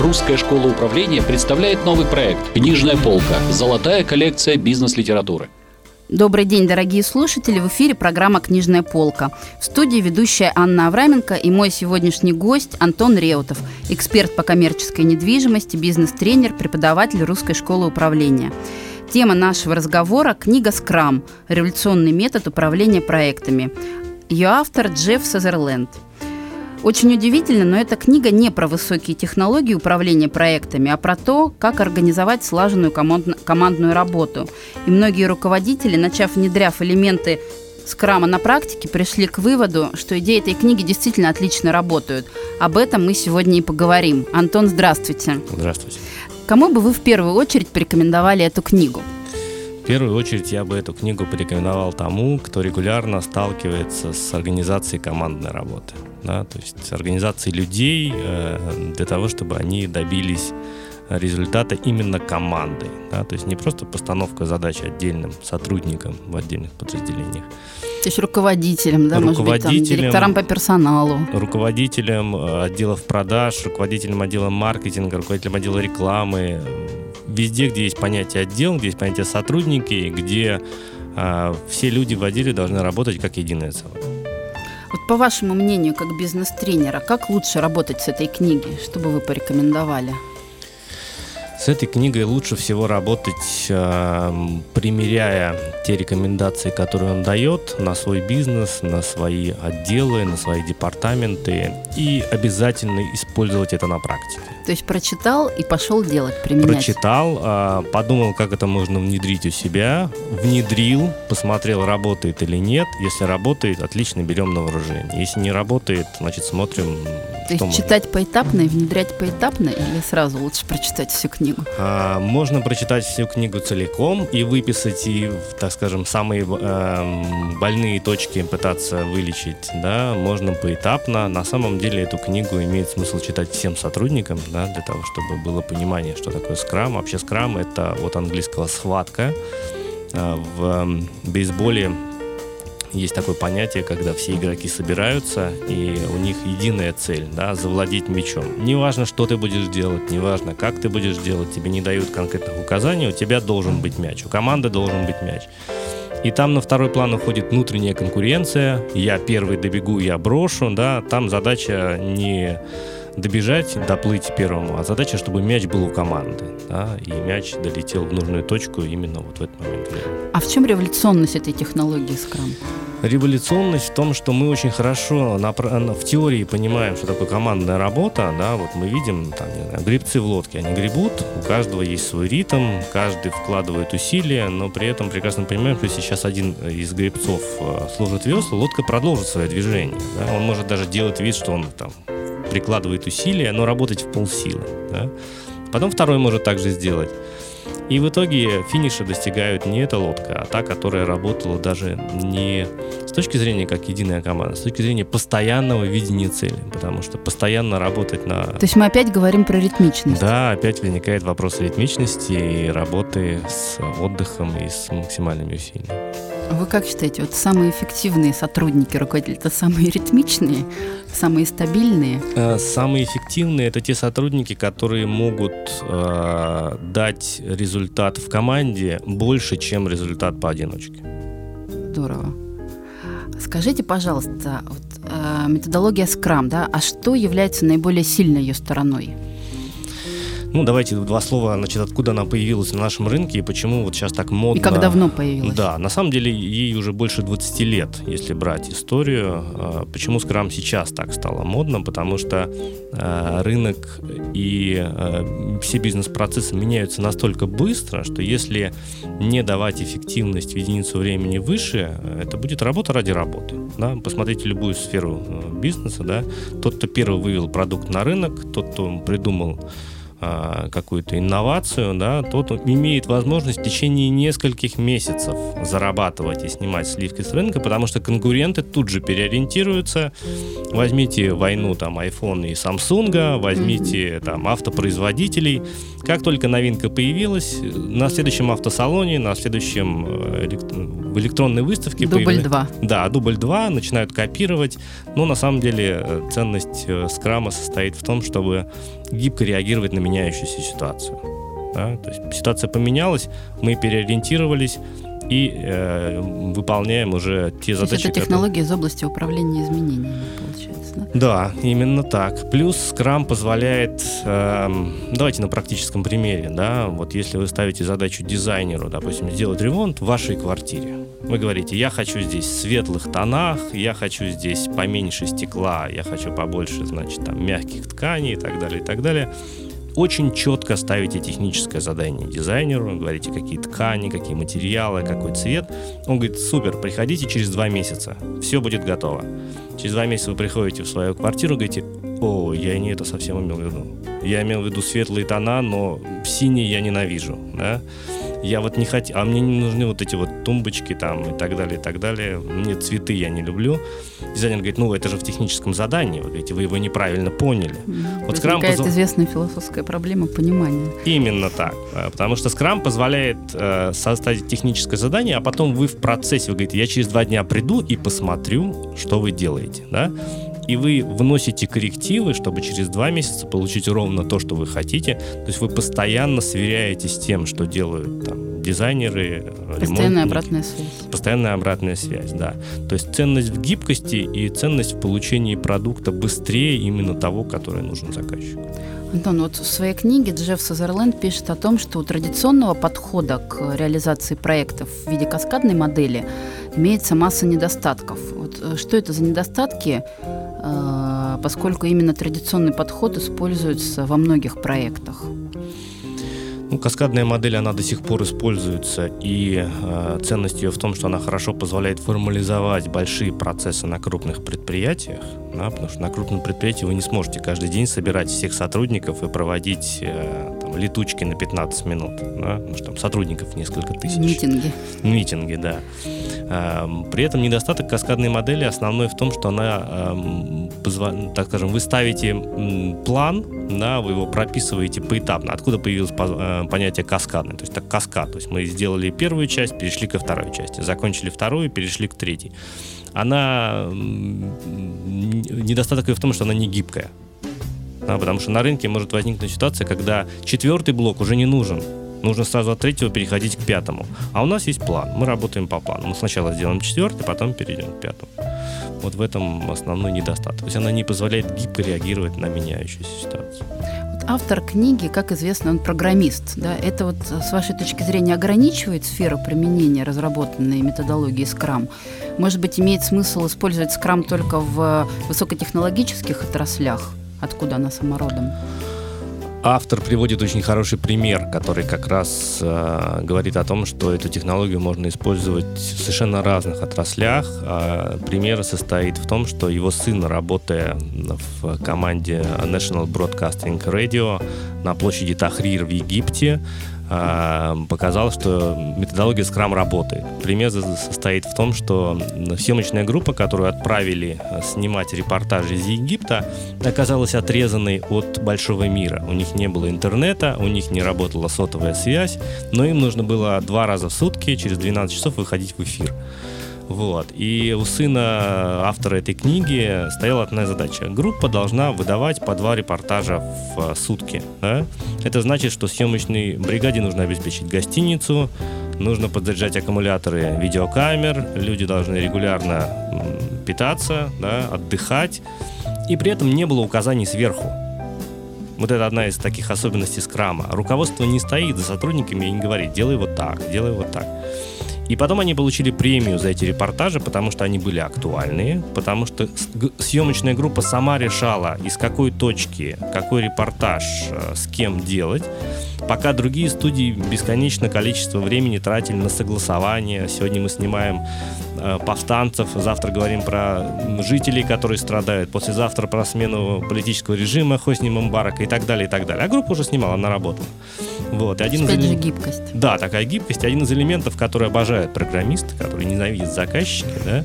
Русская школа управления представляет новый проект «Книжная полка. Золотая коллекция бизнес-литературы». Добрый день, дорогие слушатели! В эфире программа «Книжная полка». В студии ведущая Анна Авраменко и мой сегодняшний гость Антон Реутов, эксперт по коммерческой недвижимости, бизнес-тренер, преподаватель Русской школы управления. Тема нашего разговора – книга «Скрам. Революционный метод управления проектами». Ее автор Джефф Сазерленд – очень удивительно, но эта книга не про высокие технологии управления проектами, а про то, как организовать слаженную командную работу. И многие руководители, начав внедряв элементы скрама на практике, пришли к выводу, что идеи этой книги действительно отлично работают. Об этом мы сегодня и поговорим. Антон, здравствуйте. Здравствуйте. Кому бы вы в первую очередь порекомендовали эту книгу? В первую очередь я бы эту книгу порекомендовал тому, кто регулярно сталкивается с организацией командной работы да, то есть организации людей э, для того, чтобы они добились результата именно командой, да, то есть не просто постановка задач отдельным сотрудникам в отдельных подразделениях. То есть руководителям, да, руководителям, может быть, там, директорам по персоналу. Руководителям э, отделов продаж, руководителям отдела маркетинга, руководителям отдела рекламы. Везде, где есть понятие отдел, где есть понятие сотрудники, где э, все люди в отделе должны работать как единое целое. Вот по вашему мнению, как бизнес-тренера, как лучше работать с этой книгой? Что бы вы порекомендовали? С этой книгой лучше всего работать, э, примеряя те рекомендации, которые он дает на свой бизнес, на свои отделы, на свои департаменты и обязательно использовать это на практике. То есть прочитал и пошел делать, применять? Прочитал, э, подумал, как это можно внедрить у себя, внедрил, посмотрел, работает или нет. Если работает, отлично берем на вооружение. Если не работает, значит смотрим. То есть читать поэтапно и внедрять поэтапно или сразу лучше прочитать всю книгу? Книгу? А, можно прочитать всю книгу целиком и выписать, и, так скажем, самые э, больные точки пытаться вылечить. Да? Можно поэтапно. На самом деле эту книгу имеет смысл читать всем сотрудникам, да, для того, чтобы было понимание, что такое скрам. Вообще скрам — это от английского «схватка». А, в бейсболе есть такое понятие, когда все игроки собираются, и у них единая цель, да, завладеть мячом. Неважно, что ты будешь делать, неважно, как ты будешь делать, тебе не дают конкретных указаний, у тебя должен быть мяч, у команды должен быть мяч. И там на второй план уходит внутренняя конкуренция. Я первый добегу, я брошу, да. Там задача не добежать, доплыть первому, а задача, чтобы мяч был у команды, да, и мяч долетел в нужную точку именно вот в этот момент времени. А в чем революционность этой технологии Scrum? Революционность в том, что мы очень хорошо на, в теории понимаем, что такое командная работа, да, вот мы видим, там, не знаю, грибцы в лодке, они гребут, у каждого есть свой ритм, каждый вкладывает усилия, но при этом прекрасно понимаем, что сейчас один из грибцов э, служит весла, лодка продолжит свое движение, да, он может даже делать вид, что он там прикладывает усилия, но работать в полсилы. Да? Потом второй может также сделать. И в итоге финиша достигают не эта лодка, а та, которая работала даже не с точки зрения как единая команда, а с точки зрения постоянного видения цели, потому что постоянно работать на... То есть мы опять говорим про ритмичность. Да, опять возникает вопрос ритмичности и работы с отдыхом и с максимальными усилиями. Вы как считаете, вот самые эффективные сотрудники руководители, это самые ритмичные, самые стабильные? Э, самые эффективные это те сотрудники, которые могут э, дать результат в команде больше, чем результат поодиночке. Здорово. Скажите, пожалуйста, вот, э, методология Scrum, да, а что является наиболее сильной ее стороной? Ну, давайте два слова, значит, откуда она появилась на нашем рынке и почему вот сейчас так модно. И как давно появилась? Да, на самом деле ей уже больше 20 лет, если брать историю. А, почему скрам сейчас так стало модно? Потому что а, рынок и а, все бизнес-процессы меняются настолько быстро, что если не давать эффективность в единицу времени выше, это будет работа ради работы. Да? Посмотрите любую сферу бизнеса. Да? Тот, кто первый вывел продукт на рынок, тот, кто придумал э, какую-то инновацию, да, тот имеет возможность в течение нескольких месяцев зарабатывать и снимать сливки с рынка, потому что конкуренты тут же переориентируются. Возьмите войну там iPhone и Samsung, возьмите там автопроизводителей. Как только новинка появилась, на следующем автосалоне, на следующем э, в электронной выставке... Дубль появля... 2. Да, дубль 2, начинают копировать. Но на самом деле э, ценность э, скрама состоит в том, чтобы гибко реагировать на меняющуюся ситуацию. Да? То есть ситуация поменялась, мы переориентировались, и э, выполняем уже те То задачи. Это технология которые... из области управления изменениями, получается, да? Да, именно так. Плюс Scrum позволяет, э, давайте на практическом примере, да, вот если вы ставите задачу дизайнеру, допустим, сделать ремонт в вашей квартире, вы говорите, я хочу здесь в светлых тонах, я хочу здесь поменьше стекла, я хочу побольше, значит, там мягких тканей и так далее, и так далее очень четко ставите техническое задание дизайнеру, говорите, какие ткани, какие материалы, какой цвет. Он говорит, супер, приходите через два месяца, все будет готово. Через два месяца вы приходите в свою квартиру, говорите, о, я не это совсем имел в виду. Я имел в виду светлые тона, но синий я ненавижу, да я вот не хочу, а мне не нужны вот эти вот тумбочки там и так далее, и так далее. Мне цветы я не люблю. Дизайнер говорит, ну это же в техническом задании, вы говорите, вы его неправильно поняли. Mm-hmm. Вот Скрам позв... известная философская проблема понимания. Именно так, потому что Скрам позволяет э, составить техническое задание, а потом вы в процессе, вы говорите, я через два дня приду и посмотрю, что вы делаете, да? И вы вносите коррективы, чтобы через два месяца получить ровно то, что вы хотите. То есть вы постоянно сверяетесь с тем, что делают там, дизайнеры, Постоянная обратная связь. Постоянная обратная связь, да. То есть ценность в гибкости и ценность в получении продукта быстрее именно того, который нужен заказчику. Антон, вот в своей книге Джефф Сазерленд пишет о том, что у традиционного подхода к реализации проектов в виде каскадной модели имеется масса недостатков. Вот э, что это за недостатки, э, поскольку именно традиционный подход используется во многих проектах? Ну, каскадная модель, она до сих пор используется, и э, ценность ее в том, что она хорошо позволяет формализовать большие процессы на крупных предприятиях, да, потому что на крупном предприятии вы не сможете каждый день собирать всех сотрудников и проводить э, летучки на 15 минут, да, потому что там сотрудников несколько тысяч. Митинги. Митинги, да. Э, при этом недостаток каскадной модели основной в том, что она, э, позва... так скажем, вы ставите план, да, вы его прописываете поэтапно. Откуда появилось э, понятие каскадный? То есть так каскад. То есть мы сделали первую часть, перешли ко второй части, закончили вторую, перешли к третьей. Она недостаток ее в том, что она не гибкая. Да, потому что на рынке может возникнуть ситуация, когда четвертый блок уже не нужен. Нужно сразу от третьего переходить к пятому. А у нас есть план. Мы работаем по плану. Мы сначала сделаем четвертый, потом перейдем к пятому. Вот в этом основной недостаток. То есть она не позволяет гибко реагировать на меняющуюся ситуацию. Автор книги, как известно, он программист. Да? Это вот с вашей точки зрения ограничивает сферу применения разработанной методологии Scrum? Может быть, имеет смысл использовать Scrum только в высокотехнологических отраслях? Откуда она самородом? Автор приводит очень хороший пример, который как раз э, говорит о том, что эту технологию можно использовать в совершенно разных отраслях. Э, пример состоит в том, что его сын, работая в команде National Broadcasting Radio на площади Тахрир в Египте, показал, что методология Scrum работает. Пример состоит в том, что съемочная группа, которую отправили э, снимать репортажи из Египта, оказалась отрезанной от большого мира. У них не было интернета, у них не работала сотовая связь, но им нужно было два раза в сутки через 12 часов выходить в эфир. Вот. И у сына автора этой книги стояла одна задача. Группа должна выдавать по два репортажа в сутки. Да? Это значит, что съемочной бригаде нужно обеспечить гостиницу, нужно подзаряжать аккумуляторы видеокамер, люди должны регулярно питаться, да, отдыхать. И при этом не было указаний сверху. Вот это одна из таких особенностей скрама. Руководство не стоит за сотрудниками и не говорит, делай вот так, делай вот так. И потом они получили премию за эти репортажи, потому что они были актуальные, потому что съемочная группа сама решала, из какой точки, какой репортаж э, с кем делать. Пока другие студии бесконечное количество времени тратили на согласование. Сегодня мы снимаем э, повстанцев, завтра говорим про жителей, которые страдают, послезавтра про смену политического режима Хосни Мбарака и так далее, и так далее. А группа уже снимала, она работала. Вот. И один Опять из же гибкость. Да, такая гибкость. Один из элементов, который обожают программисты, которые ненавидят заказчики, да,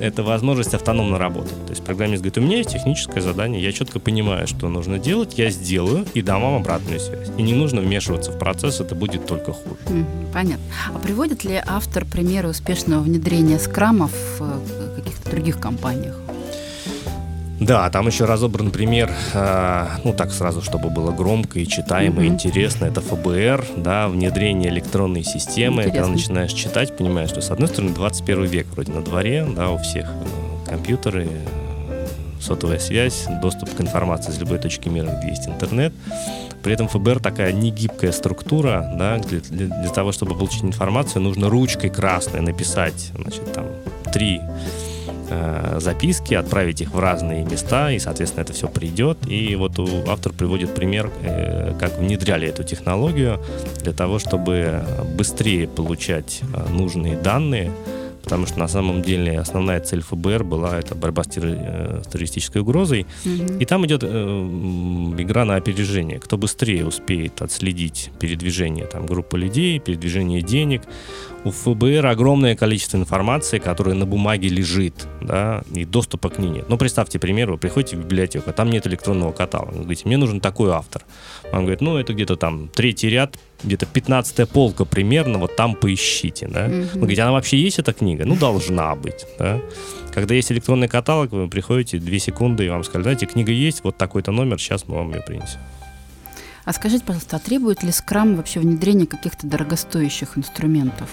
это возможность автономно работать. То есть программист говорит, у меня есть техническое задание, я четко понимаю, что нужно делать, я сделаю и дам вам обратную связь. И не нужно вмешиваться в процесс, это будет только хуже. Понятно. А приводит ли автор примеры успешного внедрения скрамов в э, каких-то других компаниях? Да, там еще разобран пример, э, ну так сразу, чтобы было громко и читаемо, mm-hmm. интересно. Это ФБР, да, внедрение электронной системы. Интересно. Когда начинаешь читать, понимаешь, что с одной стороны 21 век вроде на дворе, да, у всех э, компьютеры, сотовая связь, доступ к информации с любой точки мира, где есть интернет. При этом ФБР такая негибкая структура, да, для, для, для того, чтобы получить информацию, нужно ручкой красной написать, значит, там, три Э, записки, отправить их в разные места, и, соответственно, это все придет. И вот автор приводит пример, э, как внедряли эту технологию для того, чтобы быстрее получать э, нужные данные, потому что на самом деле основная цель ФБР была это борьба с, террористической угрозой. Mm-hmm. И там идет э, игра на опережение. Кто быстрее успеет отследить передвижение там, группы людей, передвижение денег, у ФБР огромное количество информации, которая на бумаге лежит, да, и доступа к ней нет. Ну, представьте, пример, вы приходите в библиотеку, а там нет электронного каталога. Вы говорите, мне нужен такой автор. Он говорит, ну, это где-то там третий ряд, где-то 15 полка примерно, вот там поищите, да. Mm-hmm. Вы говорите, она вообще есть, эта книга? Ну, должна быть, да. Когда есть электронный каталог, вы приходите, две секунды, и вам сказали, знаете, книга есть, вот такой-то номер, сейчас мы вам ее принесем. А скажите, пожалуйста, а требует ли скрам вообще внедрения каких-то дорогостоящих инструментов?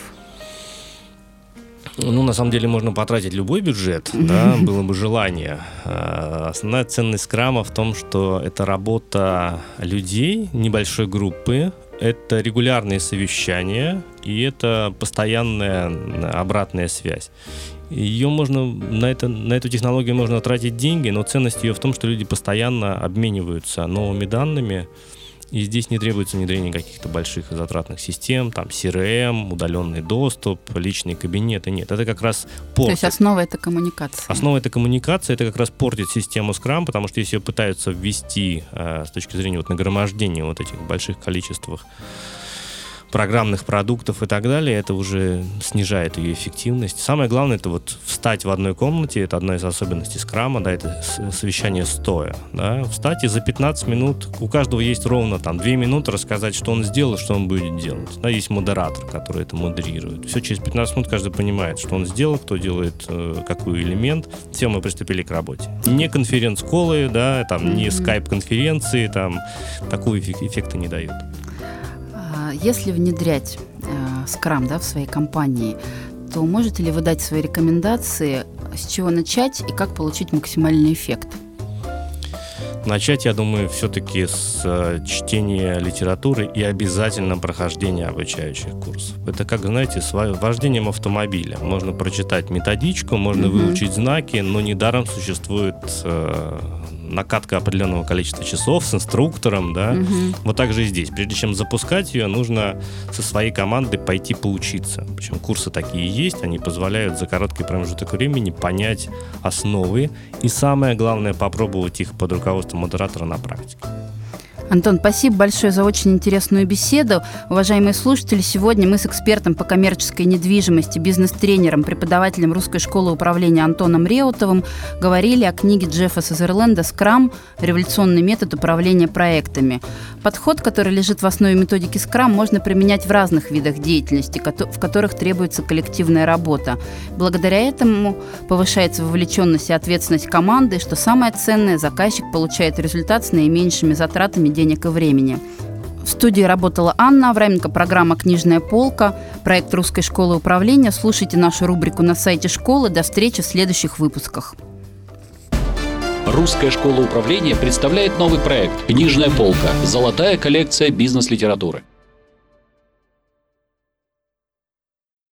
Ну, на самом деле, можно потратить любой бюджет, да, было бы желание. А, основная ценность скрама в том, что это работа людей, небольшой группы, это регулярные совещания, и это постоянная обратная связь. Ее можно, на, это, на эту технологию можно тратить деньги, но ценность ее в том, что люди постоянно обмениваются новыми данными, и здесь не требуется внедрение каких-то больших и затратных систем, там CRM, удаленный доступ, личные кабинеты. Нет, это как раз портит. То есть основа это коммуникация. Основа это коммуникация, это как раз портит систему Scrum, потому что если ее пытаются ввести э, с точки зрения вот нагромождения вот этих больших количествах программных продуктов и так далее, это уже снижает ее эффективность. Самое главное это вот встать в одной комнате, это одна из особенностей скрама, да, это совещание стоя, да, встать и за 15 минут, у каждого есть ровно там 2 минуты рассказать, что он сделал, что он будет делать. Да, есть модератор, который это модерирует. Все через 15 минут каждый понимает, что он сделал, кто делает э, какой элемент. Все, мы приступили к работе. Не конференц-колы, да, там, не скайп-конференции, там, такого эффекта не дают. Если внедрять э, скрам да, в своей компании, то можете ли вы дать свои рекомендации, с чего начать и как получить максимальный эффект? Начать, я думаю, все-таки с э, чтения литературы и обязательно прохождения обучающих курсов. Это как, знаете, с вождением автомобиля. Можно прочитать методичку, можно угу. выучить знаки, но недаром существует э, накатка определенного количества часов с инструктором, да. Угу. Вот так же и здесь. Прежде чем запускать ее, нужно со своей командой пойти поучиться. Причем курсы такие есть, они позволяют за короткий промежуток времени понять основы и самое главное попробовать их под руководством модератора на практике. Антон, спасибо большое за очень интересную беседу. Уважаемые слушатели, сегодня мы с экспертом по коммерческой недвижимости, бизнес-тренером, преподавателем Русской школы управления Антоном Реутовым говорили о книге Джеффа Сазерленда «Скрам. Революционный метод управления проектами». Подход, который лежит в основе методики Скрам, можно применять в разных видах деятельности, в которых требуется коллективная работа. Благодаря этому повышается вовлеченность и ответственность команды, что самое ценное, заказчик получает результат с наименьшими затратами денег и времени. В студии работала Анна Авраменко, программа «Книжная полка», проект Русской школы управления. Слушайте нашу рубрику на сайте школы. До встречи в следующих выпусках. Русская школа управления представляет новый проект «Книжная полка. Золотая коллекция бизнес-литературы».